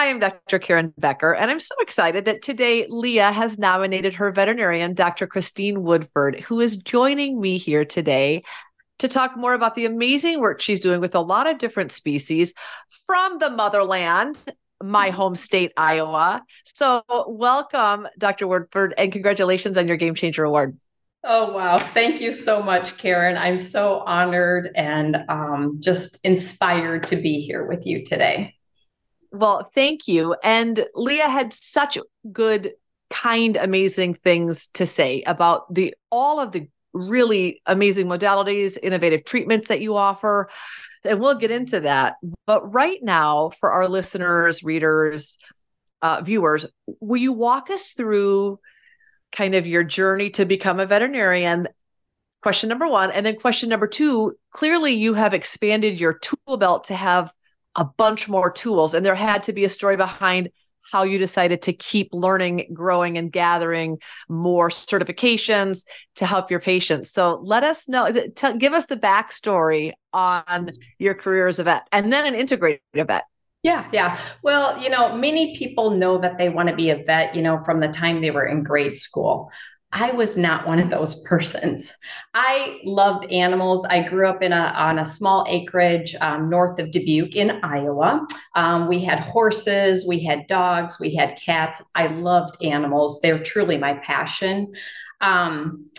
Hi, I'm Dr. Karen Becker, and I'm so excited that today Leah has nominated her veterinarian, Dr. Christine Woodford, who is joining me here today to talk more about the amazing work she's doing with a lot of different species from the motherland, my home state, Iowa. So, welcome, Dr. Woodford, and congratulations on your Game Changer Award. Oh, wow. Thank you so much, Karen. I'm so honored and um, just inspired to be here with you today. Well, thank you. And Leah had such good, kind, amazing things to say about the all of the really amazing modalities, innovative treatments that you offer. And we'll get into that. But right now, for our listeners, readers, uh, viewers, will you walk us through kind of your journey to become a veterinarian? Question number one. And then question number two clearly, you have expanded your tool belt to have a bunch more tools. And there had to be a story behind how you decided to keep learning, growing, and gathering more certifications to help your patients. So let us know, tell, give us the backstory on your career as a vet and then an integrated vet. Yeah, yeah. Well, you know, many people know that they want to be a vet, you know, from the time they were in grade school. I was not one of those persons. I loved animals. I grew up in a on a small acreage um, north of Dubuque in Iowa. Um, we had horses, we had dogs, we had cats. I loved animals. They're truly my passion. Um,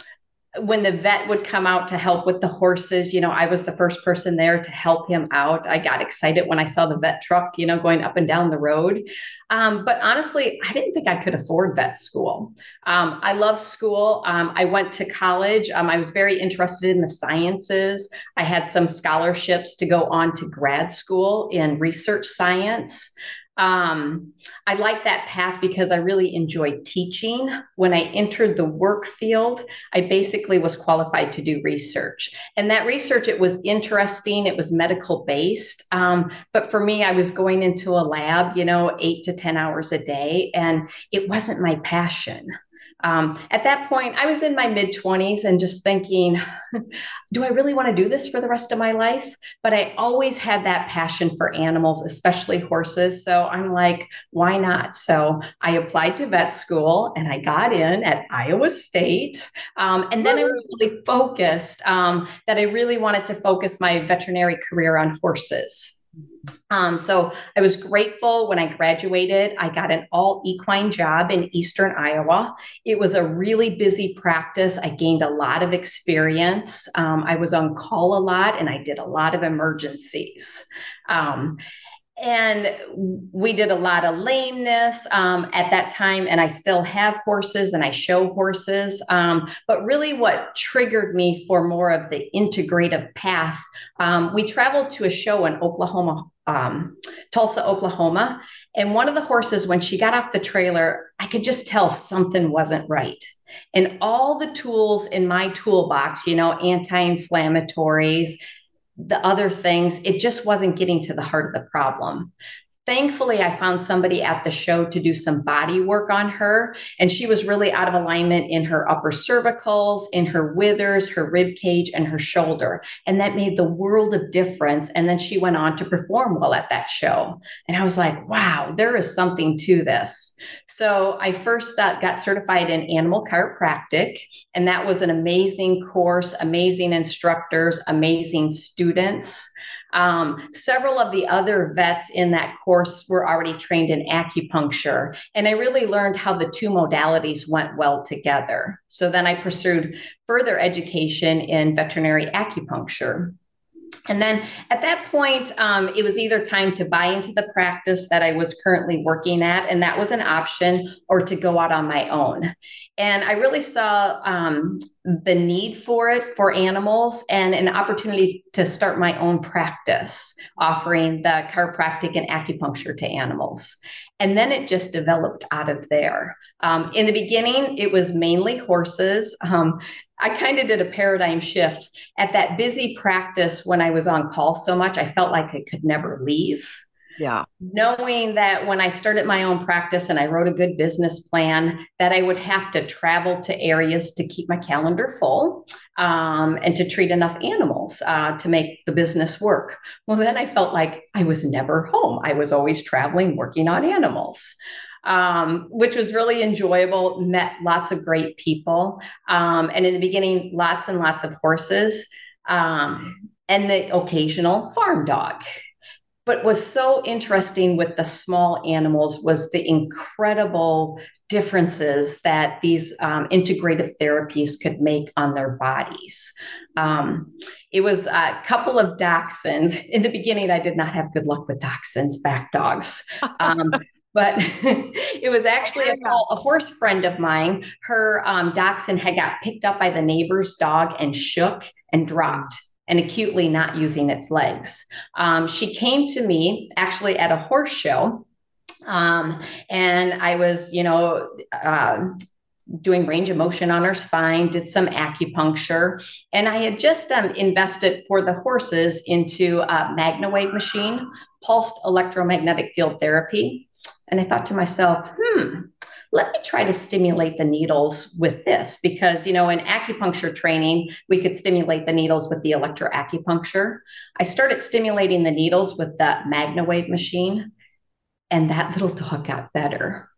when the vet would come out to help with the horses, you know, I was the first person there to help him out. I got excited when I saw the vet truck, you know, going up and down the road. Um, but honestly, I didn't think I could afford vet school. Um, I love school. Um, I went to college. Um, I was very interested in the sciences. I had some scholarships to go on to grad school in research science. Um, I like that path because I really enjoyed teaching. When I entered the work field, I basically was qualified to do research. And that research, it was interesting, it was medical based. Um, but for me, I was going into a lab, you know, eight to 10 hours a day, and it wasn't my passion. Um, at that point, I was in my mid 20s and just thinking, do I really want to do this for the rest of my life? But I always had that passion for animals, especially horses. So I'm like, why not? So I applied to vet school and I got in at Iowa State. Um, and then I was really focused um, that I really wanted to focus my veterinary career on horses. Um, so I was grateful when I graduated. I got an all equine job in Eastern Iowa. It was a really busy practice. I gained a lot of experience. Um, I was on call a lot and I did a lot of emergencies. Um, and we did a lot of lameness um, at that time and i still have horses and i show horses. Um, but really what triggered me for more of the integrative path um, we traveled to a show in oklahoma um, tulsa oklahoma. And one of the horses when she got off the trailer i could just tell something wasn't right. And all the tools in my toolbox you know anti-inflammatories the other things, it just wasn't getting to the heart of the problem. Thankfully, I found somebody at the show to do some body work on her, and she was really out of alignment in her upper cervicals, in her withers, her rib cage, and her shoulder. And that made the world of difference. And then she went on to perform well at that show. And I was like, wow, there is something to this. So I first uh, got certified in animal chiropractic, and that was an amazing course, amazing instructors, amazing students. Um, several of the other vets in that course were already trained in acupuncture, and I really learned how the two modalities went well together. So then I pursued further education in veterinary acupuncture. And then at that point, um, it was either time to buy into the practice that I was currently working at, and that was an option, or to go out on my own. And I really saw um, the need for it for animals and an opportunity to start my own practice, offering the chiropractic and acupuncture to animals. And then it just developed out of there. Um, in the beginning, it was mainly horses. Um, I kind of did a paradigm shift at that busy practice when I was on call so much. I felt like I could never leave. Yeah. Knowing that when I started my own practice and I wrote a good business plan, that I would have to travel to areas to keep my calendar full um, and to treat enough animals uh, to make the business work. Well, then I felt like I was never home. I was always traveling, working on animals. Um, which was really enjoyable. Met lots of great people. Um, and in the beginning, lots and lots of horses um, and the occasional farm dog. But was so interesting with the small animals was the incredible differences that these um, integrative therapies could make on their bodies. Um, it was a couple of dachshunds. In the beginning, I did not have good luck with dachshunds, back dogs. But it was actually a, a, horse friend of mine. Her um, dachshund had got picked up by the neighbor's dog and shook and dropped and acutely not using its legs. Um, she came to me actually at a horse show. Um, and I was, you know, uh, doing range of motion on her spine, did some acupuncture, and I had just um, invested for the horses into a MagnaWave machine, pulsed electromagnetic field therapy. And I thought to myself, hmm, let me try to stimulate the needles with this. Because you know in acupuncture training we could stimulate the needles with the electroacupuncture. I started stimulating the needles with the magnawave machine and that little dog got better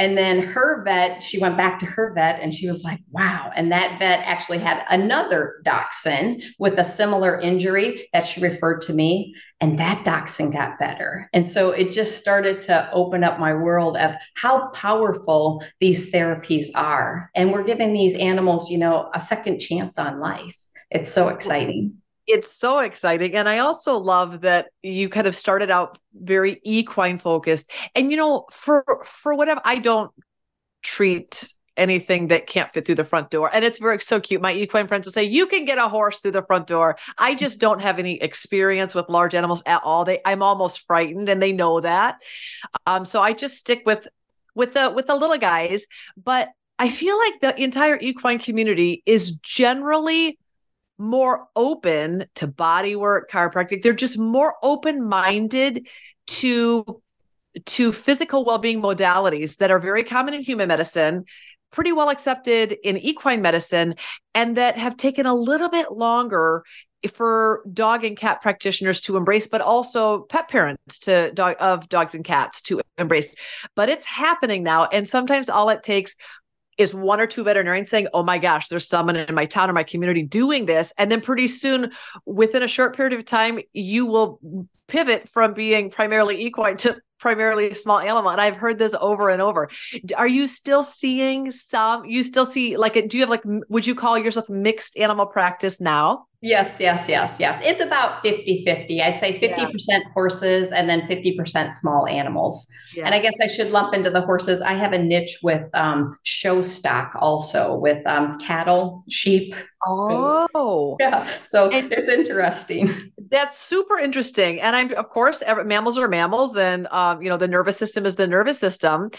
and then her vet, she went back to her vet and she was like, wow. And that vet actually had another dachshund with a similar injury that she referred to me. And that dachshund got better. And so it just started to open up my world of how powerful these therapies are. And we're giving these animals, you know, a second chance on life. It's so exciting it's so exciting. And i also love that you kind of started out very equine focused. And you know for for whatever i don't treat anything that can't fit through the front door. And it's very so cute. My equine friends will say you can get a horse through the front door. I just don't have any experience with large animals at all. They i'm almost frightened and they know that. Um so i just stick with with the with the little guys. But i feel like the entire equine community is generally more open to body work, chiropractic. They're just more open minded to to physical well-being modalities that are very common in human medicine pretty well accepted in equine medicine and that have taken a little bit longer for dog and cat practitioners to embrace but also pet parents to dog of dogs and cats to embrace but it's happening now and sometimes all it takes is one or two veterinarians saying, Oh my gosh, there's someone in my town or my community doing this. And then pretty soon, within a short period of time, you will pivot from being primarily equine to primarily small animal. And I've heard this over and over. Are you still seeing some, you still see like, do you have like, would you call yourself mixed animal practice now? Yes, yes, yes, yes. It's about 50 50. I'd say 50% yeah. horses and then 50% small animals. Yeah. And I guess I should lump into the horses. I have a niche with um, show stock also with um, cattle, sheep. Oh, yeah. So and it's interesting. That's super interesting. And I'm, of course, mammals are mammals and, um, you know, the nervous system is the nervous system.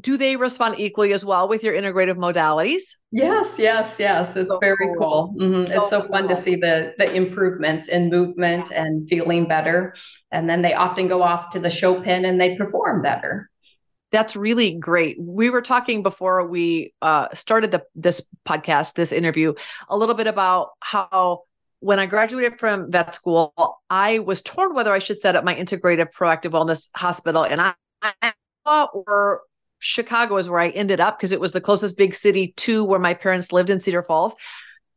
Do they respond equally as well with your integrative modalities? Yes, yes, yes. It's so very cool. cool. Mm-hmm. So it's so fun to see the the improvements in movement and feeling better. And then they often go off to the show pen and they perform better. That's really great. We were talking before we uh, started the this podcast, this interview, a little bit about how when I graduated from vet school, I was torn whether I should set up my integrative proactive wellness hospital and I, I or Chicago is where I ended up because it was the closest big city to where my parents lived in Cedar Falls.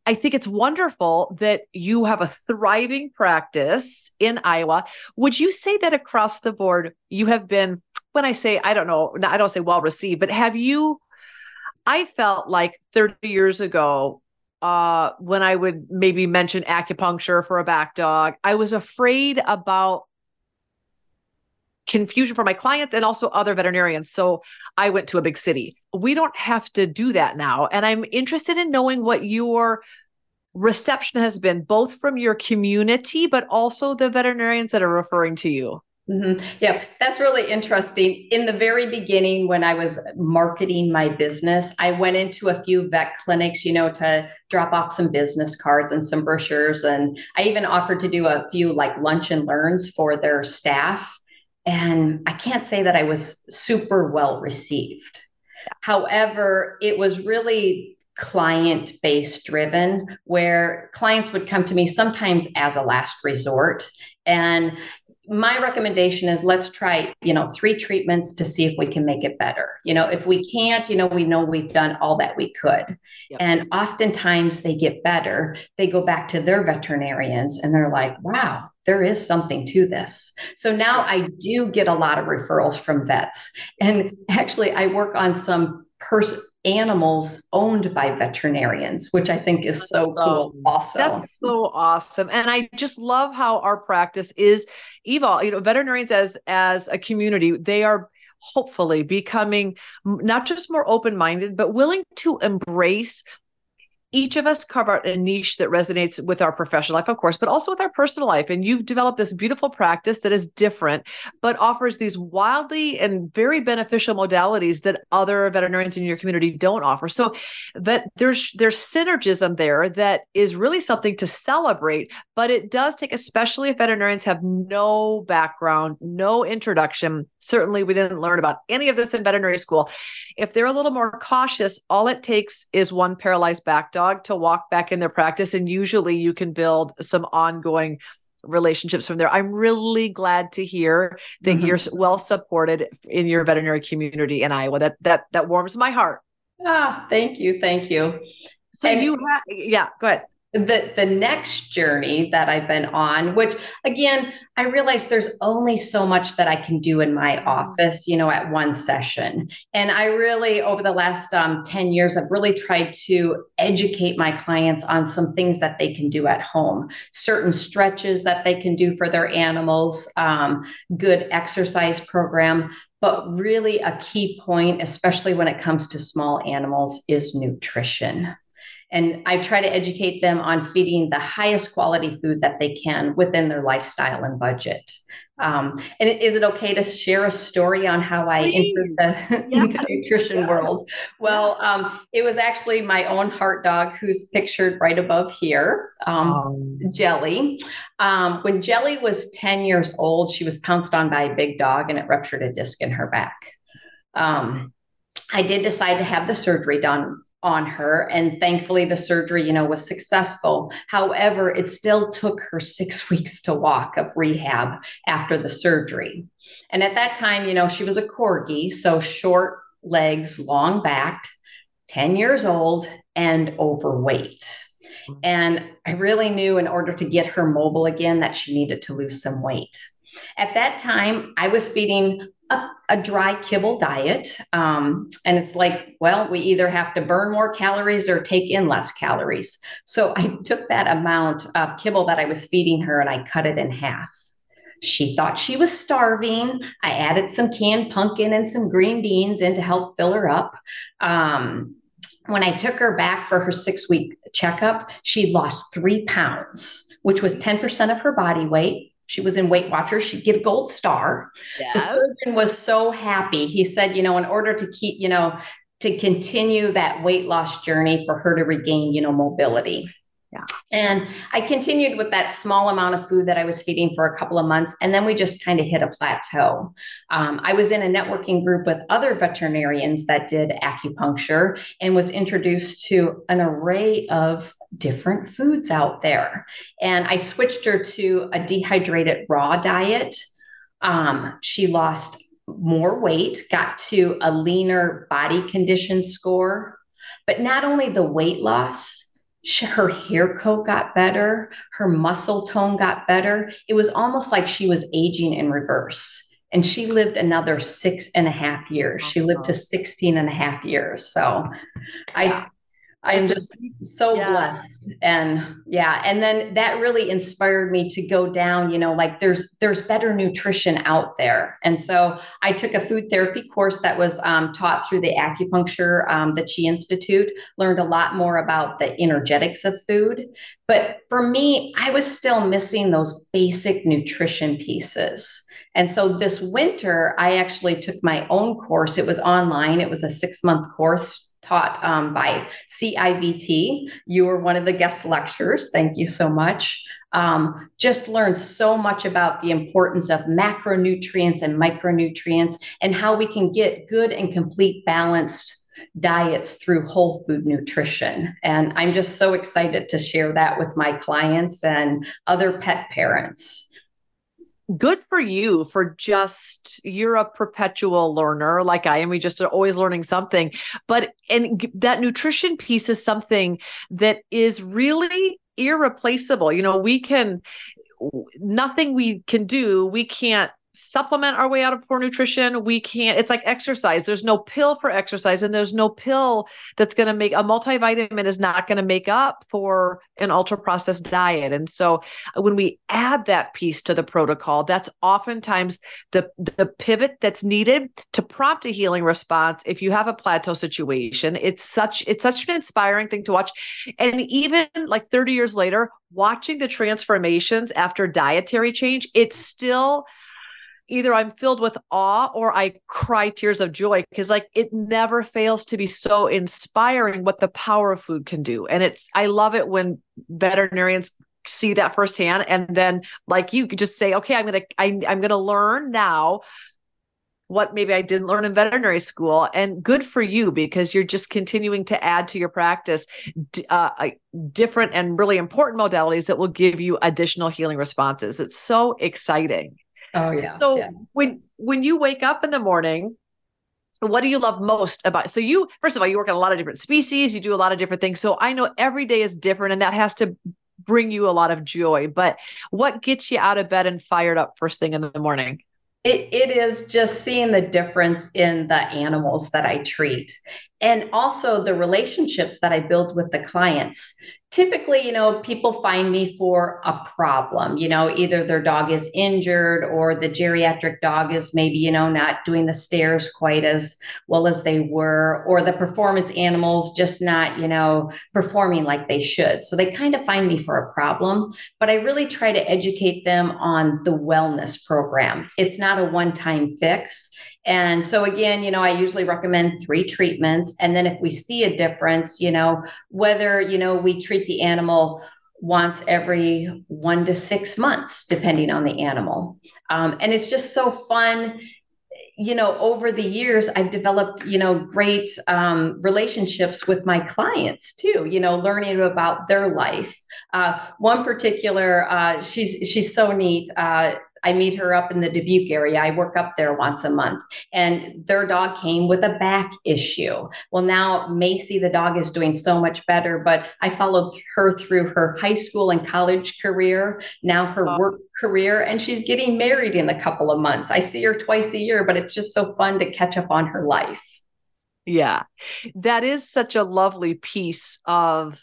I think it's wonderful that you have a thriving practice in Iowa. Would you say that across the board you have been when I say I don't know, I don't say well received, but have you I felt like 30 years ago uh when I would maybe mention acupuncture for a back dog, I was afraid about confusion for my clients and also other veterinarians. So I went to a big city. We don't have to do that now. And I'm interested in knowing what your reception has been, both from your community, but also the veterinarians that are referring to you. Mm-hmm. Yeah, that's really interesting. In the very beginning, when I was marketing my business, I went into a few vet clinics, you know, to drop off some business cards and some brochures. And I even offered to do a few like lunch and learns for their staff. And I can't say that I was super well received. However, it was really client based driven where clients would come to me sometimes as a last resort and my recommendation is let's try you know three treatments to see if we can make it better you know if we can't you know we know we've done all that we could yep. and oftentimes they get better they go back to their veterinarians and they're like wow there is something to this so now i do get a lot of referrals from vets and actually i work on some person animals owned by veterinarians, which I think is so cool. Also, that's so awesome, and I just love how our practice is evolve. You know, veterinarians as as a community, they are hopefully becoming not just more open minded, but willing to embrace each of us cover a niche that resonates with our professional life, of course, but also with our personal life. And you've developed this beautiful practice that is different, but offers these wildly and very beneficial modalities that other veterinarians in your community don't offer. So that there's there's synergism there that is really something to celebrate, but it does take, especially if veterinarians have no background, no introduction. Certainly, we didn't learn about any of this in veterinary school. If they're a little more cautious, all it takes is one paralyzed back dog to walk back in their practice. And usually you can build some ongoing relationships from there. I'm really glad to hear that mm-hmm. you're well supported in your veterinary community in Iowa. That that that warms my heart. Ah, thank you. Thank you. So and you have yeah, go ahead the the next journey that I've been on, which again, I realize there's only so much that I can do in my office, you know, at one session. And I really, over the last um, 10 years, I've really tried to educate my clients on some things that they can do at home, certain stretches that they can do for their animals, um, good exercise program. But really, a key point, especially when it comes to small animals, is nutrition. And I try to educate them on feeding the highest quality food that they can within their lifestyle and budget. Um, and is it okay to share a story on how I Please. entered the, yes. the nutrition yes. world? Well, um, it was actually my own heart dog who's pictured right above here, um, um. Jelly. Um, when Jelly was 10 years old, she was pounced on by a big dog and it ruptured a disc in her back. Um, I did decide to have the surgery done on her. And thankfully the surgery you know was successful. However it still took her 6 weeks to walk of rehab after the surgery. And at that time you know she was a corgi so short legs long backed 10 years old and overweight. And i really knew in order to get her mobile again that she needed to lose some weight. At that time i was feeding a, a dry kibble diet. Um, and it's like, well, we either have to burn more calories or take in less calories. So I took that amount of kibble that I was feeding her and I cut it in half. She thought she was starving. I added some canned pumpkin and some green beans in to help fill her up. Um, when I took her back for her six week checkup, she lost three pounds, which was 10% of her body weight she was in Weight Watchers. She'd get a gold star. Yes. The surgeon was so happy. He said, you know, in order to keep, you know, to continue that weight loss journey for her to regain, you know, mobility. Yeah. And I continued with that small amount of food that I was feeding for a couple of months. And then we just kind of hit a plateau. Um, I was in a networking group with other veterinarians that did acupuncture and was introduced to an array of different foods out there. And I switched her to a dehydrated raw diet. Um, she lost more weight, got to a leaner body condition score. But not only the weight loss, her hair coat got better, her muscle tone got better. It was almost like she was aging in reverse. And she lived another six and a half years. She lived to 16 and a half years. So I I'm just so yeah. blessed. And yeah, and then that really inspired me to go down, you know, like there's there's better nutrition out there. And so I took a food therapy course that was um, taught through the acupuncture, um, the Chi Institute, learned a lot more about the energetics of food. But for me, I was still missing those basic nutrition pieces. And so this winter, I actually took my own course. It was online, it was a six month course taught um, by CIVT. You were one of the guest lecturers. Thank you so much. Um, just learned so much about the importance of macronutrients and micronutrients and how we can get good and complete balanced diets through whole food nutrition. And I'm just so excited to share that with my clients and other pet parents good for you for just you're a perpetual learner like i am. We just are always learning something. But and that nutrition piece is something that is really irreplaceable. You know we can nothing we can do we can't supplement our way out of poor nutrition. We can't, it's like exercise. There's no pill for exercise, and there's no pill that's going to make a multivitamin is not going to make up for an ultra processed diet. And so uh, when we add that piece to the protocol, that's oftentimes the, the pivot that's needed to prompt a healing response if you have a plateau situation. It's such, it's such an inspiring thing to watch. And even like 30 years later, watching the transformations after dietary change, it's still either I'm filled with awe or I cry tears of joy because like it never fails to be so inspiring what the power of food can do. And it's I love it when veterinarians see that firsthand and then like you could just say, okay, I'm gonna I, I'm gonna learn now what maybe I didn't learn in veterinary school. And good for you because you're just continuing to add to your practice uh, different and really important modalities that will give you additional healing responses. It's so exciting. Oh yeah. So yes. when when you wake up in the morning, what do you love most about so you first of all you work on a lot of different species you do a lot of different things so i know every day is different and that has to bring you a lot of joy but what gets you out of bed and fired up first thing in the morning it, it is just seeing the difference in the animals that i treat and also the relationships that i build with the clients typically, you know, people find me for a problem. You know, either their dog is injured or the geriatric dog is maybe, you know, not doing the stairs quite as well as they were, or the performance animals just not, you know, performing like they should. So they kind of find me for a problem, but I really try to educate them on the wellness program. It's not a one time fix. And so again, you know, I usually recommend three treatments. And then if we see a difference, you know, whether, you know, we treat the animal once every one to six months, depending on the animal. Um, and it's just so fun. You know, over the years, I've developed, you know, great um, relationships with my clients too. You know, learning about their life. Uh, one particular, uh, she's she's so neat. Uh, I meet her up in the Dubuque area. I work up there once a month. And their dog came with a back issue. Well, now Macy, the dog, is doing so much better, but I followed her through her high school and college career, now her work career, and she's getting married in a couple of months. I see her twice a year, but it's just so fun to catch up on her life. Yeah. That is such a lovely piece of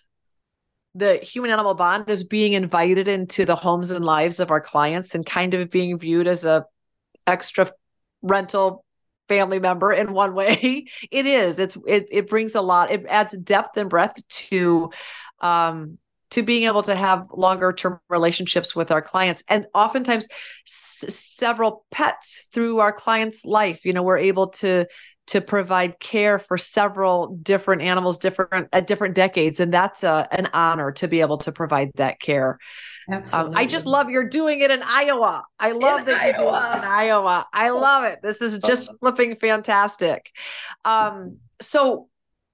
the human animal bond is being invited into the homes and lives of our clients and kind of being viewed as a extra rental family member in one way. It is. It's it, it brings a lot it adds depth and breadth to um to being able to have longer term relationships with our clients. And oftentimes s- several pets through our clients life you know we're able to to provide care for several different animals different at different decades and that's a, an honor to be able to provide that care Absolutely. Um, I just love you're doing it in Iowa. I love in that Iowa. you're doing it in Iowa. I love it. This is just flipping fantastic. Um, so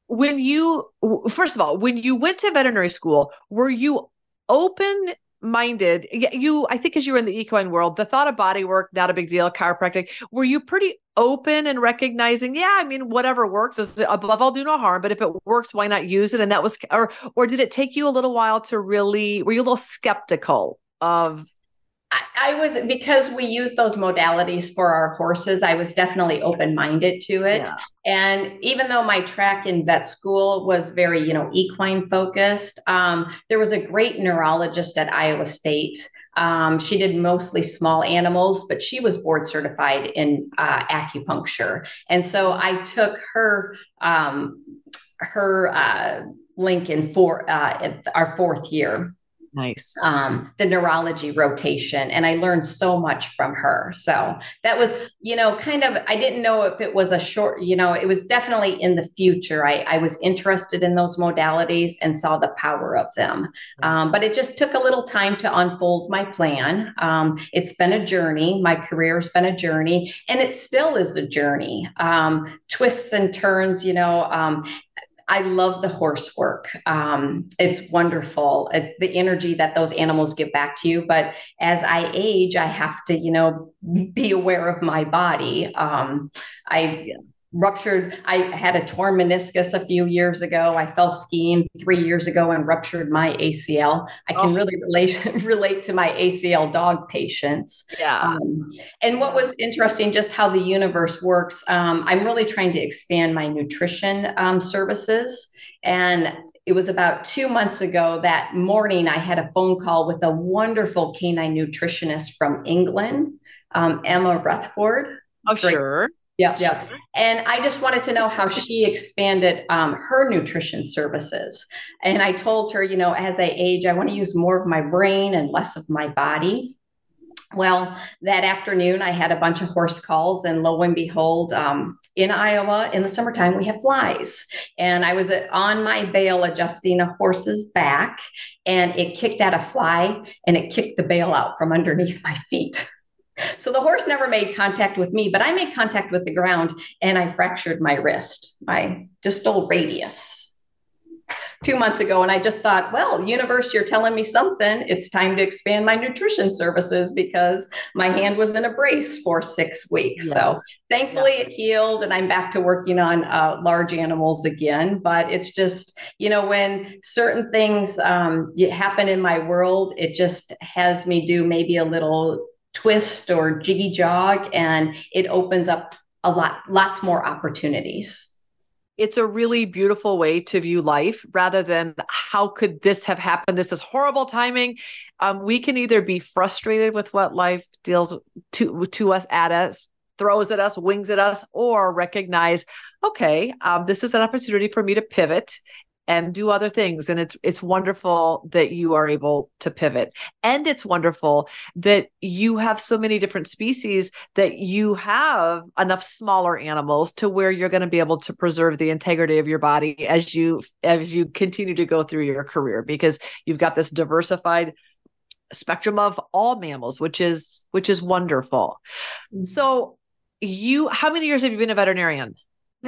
when you first of all, when you went to veterinary school, were you open minded you i think as you were in the equine world the thought of body work not a big deal chiropractic were you pretty open and recognizing yeah i mean whatever works is above all do no harm but if it works why not use it and that was or or did it take you a little while to really were you a little skeptical of I, was because we use those modalities for our horses. I was definitely open minded to it, yeah. and even though my track in vet school was very, you know, equine focused, um, there was a great neurologist at Iowa State. Um, she did mostly small animals, but she was board certified in uh, acupuncture, and so I took her um, her uh, link in for uh, our fourth year Nice. Um, the neurology rotation, and I learned so much from her. So that was, you know, kind of, I didn't know if it was a short, you know, it was definitely in the future. I, I was interested in those modalities and saw the power of them. Um, but it just took a little time to unfold my plan. Um, it's been a journey. My career's been a journey, and it still is a journey. Um, twists and turns, you know. I love the horse work. Um, it's wonderful. It's the energy that those animals give back to you. But as I age, I have to, you know, be aware of my body. Um, I ruptured i had a torn meniscus a few years ago. I fell skiing three years ago and ruptured my acl i can oh. really relate relate to my acl dog patients. Yeah. Um, and what was interesting just how the universe works um, i'm really trying to expand my nutrition um, services. And it was about two months ago that morning i had a phone call with a wonderful canine nutritionist from england um, emma rutherford. Oh Great. sure yeah, yeah. And I just wanted to know how she expanded um, her nutrition services. And I told her, you know, as I age, I want to use more of my brain and less of my body. Well, that afternoon, I had a bunch of horse calls, and lo and behold, um, in Iowa in the summertime, we have flies. And I was on my bale adjusting a horse's back, and it kicked at a fly and it kicked the bale out from underneath my feet. So the horse never made contact with me, but I made contact with the ground and I fractured my wrist, my distal radius two months ago. And I just thought, well, universe, you're telling me something. It's time to expand my nutrition services because my hand was in a brace for six weeks. Yes. So thankfully yeah. it healed and I'm back to working on uh, large animals again. But it's just, you know, when certain things um, happen in my world, it just has me do maybe a little twist or jiggy jog and it opens up a lot lots more opportunities. It's a really beautiful way to view life rather than how could this have happened? This is horrible timing. Um, we can either be frustrated with what life deals to to us at us throws at us wings at us or recognize okay um, this is an opportunity for me to pivot and do other things. And it's it's wonderful that you are able to pivot. And it's wonderful that you have so many different species that you have enough smaller animals to where you're going to be able to preserve the integrity of your body as you as you continue to go through your career because you've got this diversified spectrum of all mammals which is which is wonderful. Mm-hmm. so you how many years have you been a veterinarian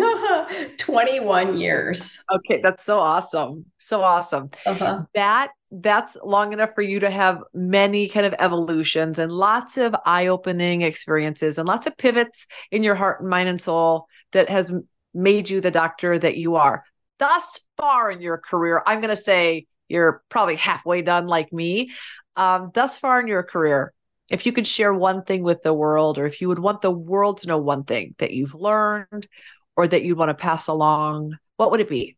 21 years. Okay, that's so awesome. So awesome. Uh-huh. That that's long enough for you to have many kind of evolutions and lots of eye-opening experiences and lots of pivots in your heart and mind and soul that has made you the doctor that you are. Thus far in your career, I'm going to say you're probably halfway done like me. Um, thus far in your career, if you could share one thing with the world, or if you would want the world to know one thing that you've learned or that you'd want to pass along, what would it be?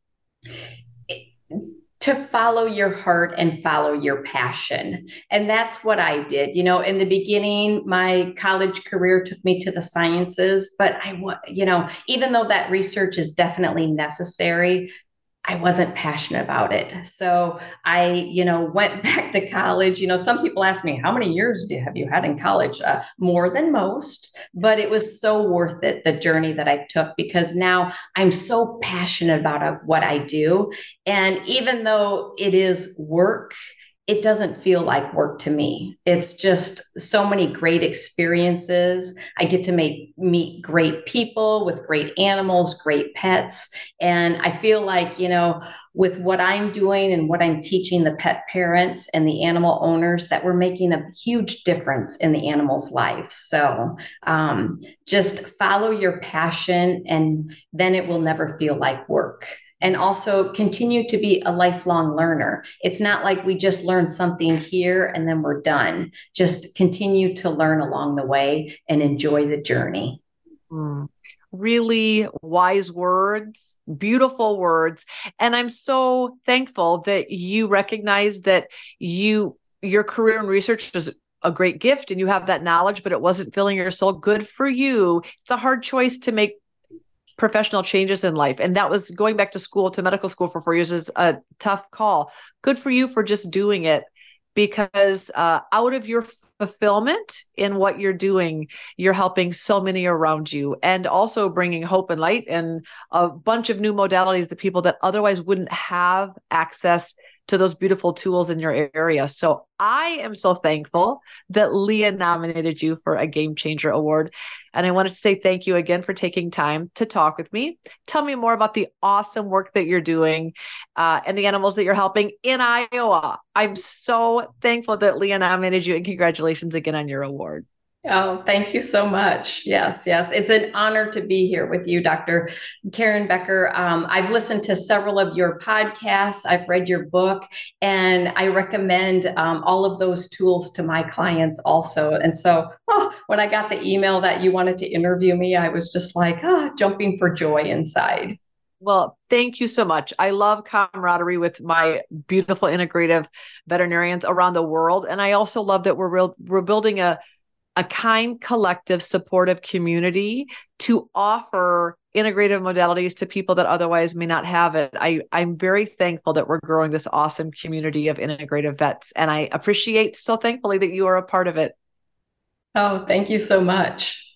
To follow your heart and follow your passion. And that's what I did. You know, in the beginning, my college career took me to the sciences, but I, you know, even though that research is definitely necessary, I wasn't passionate about it. So I, you know, went back to college. You know, some people ask me, how many years do, have you had in college? Uh, more than most, but it was so worth it, the journey that I took, because now I'm so passionate about uh, what I do. And even though it is work, it doesn't feel like work to me. It's just so many great experiences. I get to make, meet great people with great animals, great pets. And I feel like, you know, with what I'm doing and what I'm teaching the pet parents and the animal owners, that we're making a huge difference in the animals' lives. So um, just follow your passion, and then it will never feel like work and also continue to be a lifelong learner. It's not like we just learn something here and then we're done. Just continue to learn along the way and enjoy the journey. Mm really wise words, beautiful words. And I'm so thankful that you recognize that you your career in research is a great gift and you have that knowledge, but it wasn't filling your soul. Good for you. It's a hard choice to make professional changes in life. And that was going back to school to medical school for four years is a tough call. Good for you for just doing it because uh, out of your fulfillment in what you're doing, you're helping so many around you and also bringing hope and light and a bunch of new modalities to people that otherwise wouldn't have access to those beautiful tools in your area. So I am so thankful that Leah nominated you for a Game Changer Award. And I wanted to say thank you again for taking time to talk with me. Tell me more about the awesome work that you're doing uh, and the animals that you're helping in Iowa. I'm so thankful that Leah nominated you, and congratulations again on your award. Oh, thank you so much. Yes, yes. It's an honor to be here with you, Dr. Karen Becker. Um, I've listened to several of your podcasts, I've read your book, and I recommend um, all of those tools to my clients also. And so oh, when I got the email that you wanted to interview me, I was just like, oh, jumping for joy inside. Well, thank you so much. I love camaraderie with my beautiful integrative veterinarians around the world. And I also love that we're real, we're building a a kind, collective, supportive community to offer integrative modalities to people that otherwise may not have it. I, I'm very thankful that we're growing this awesome community of integrative vets, and I appreciate so thankfully that you are a part of it. Oh, thank you so much.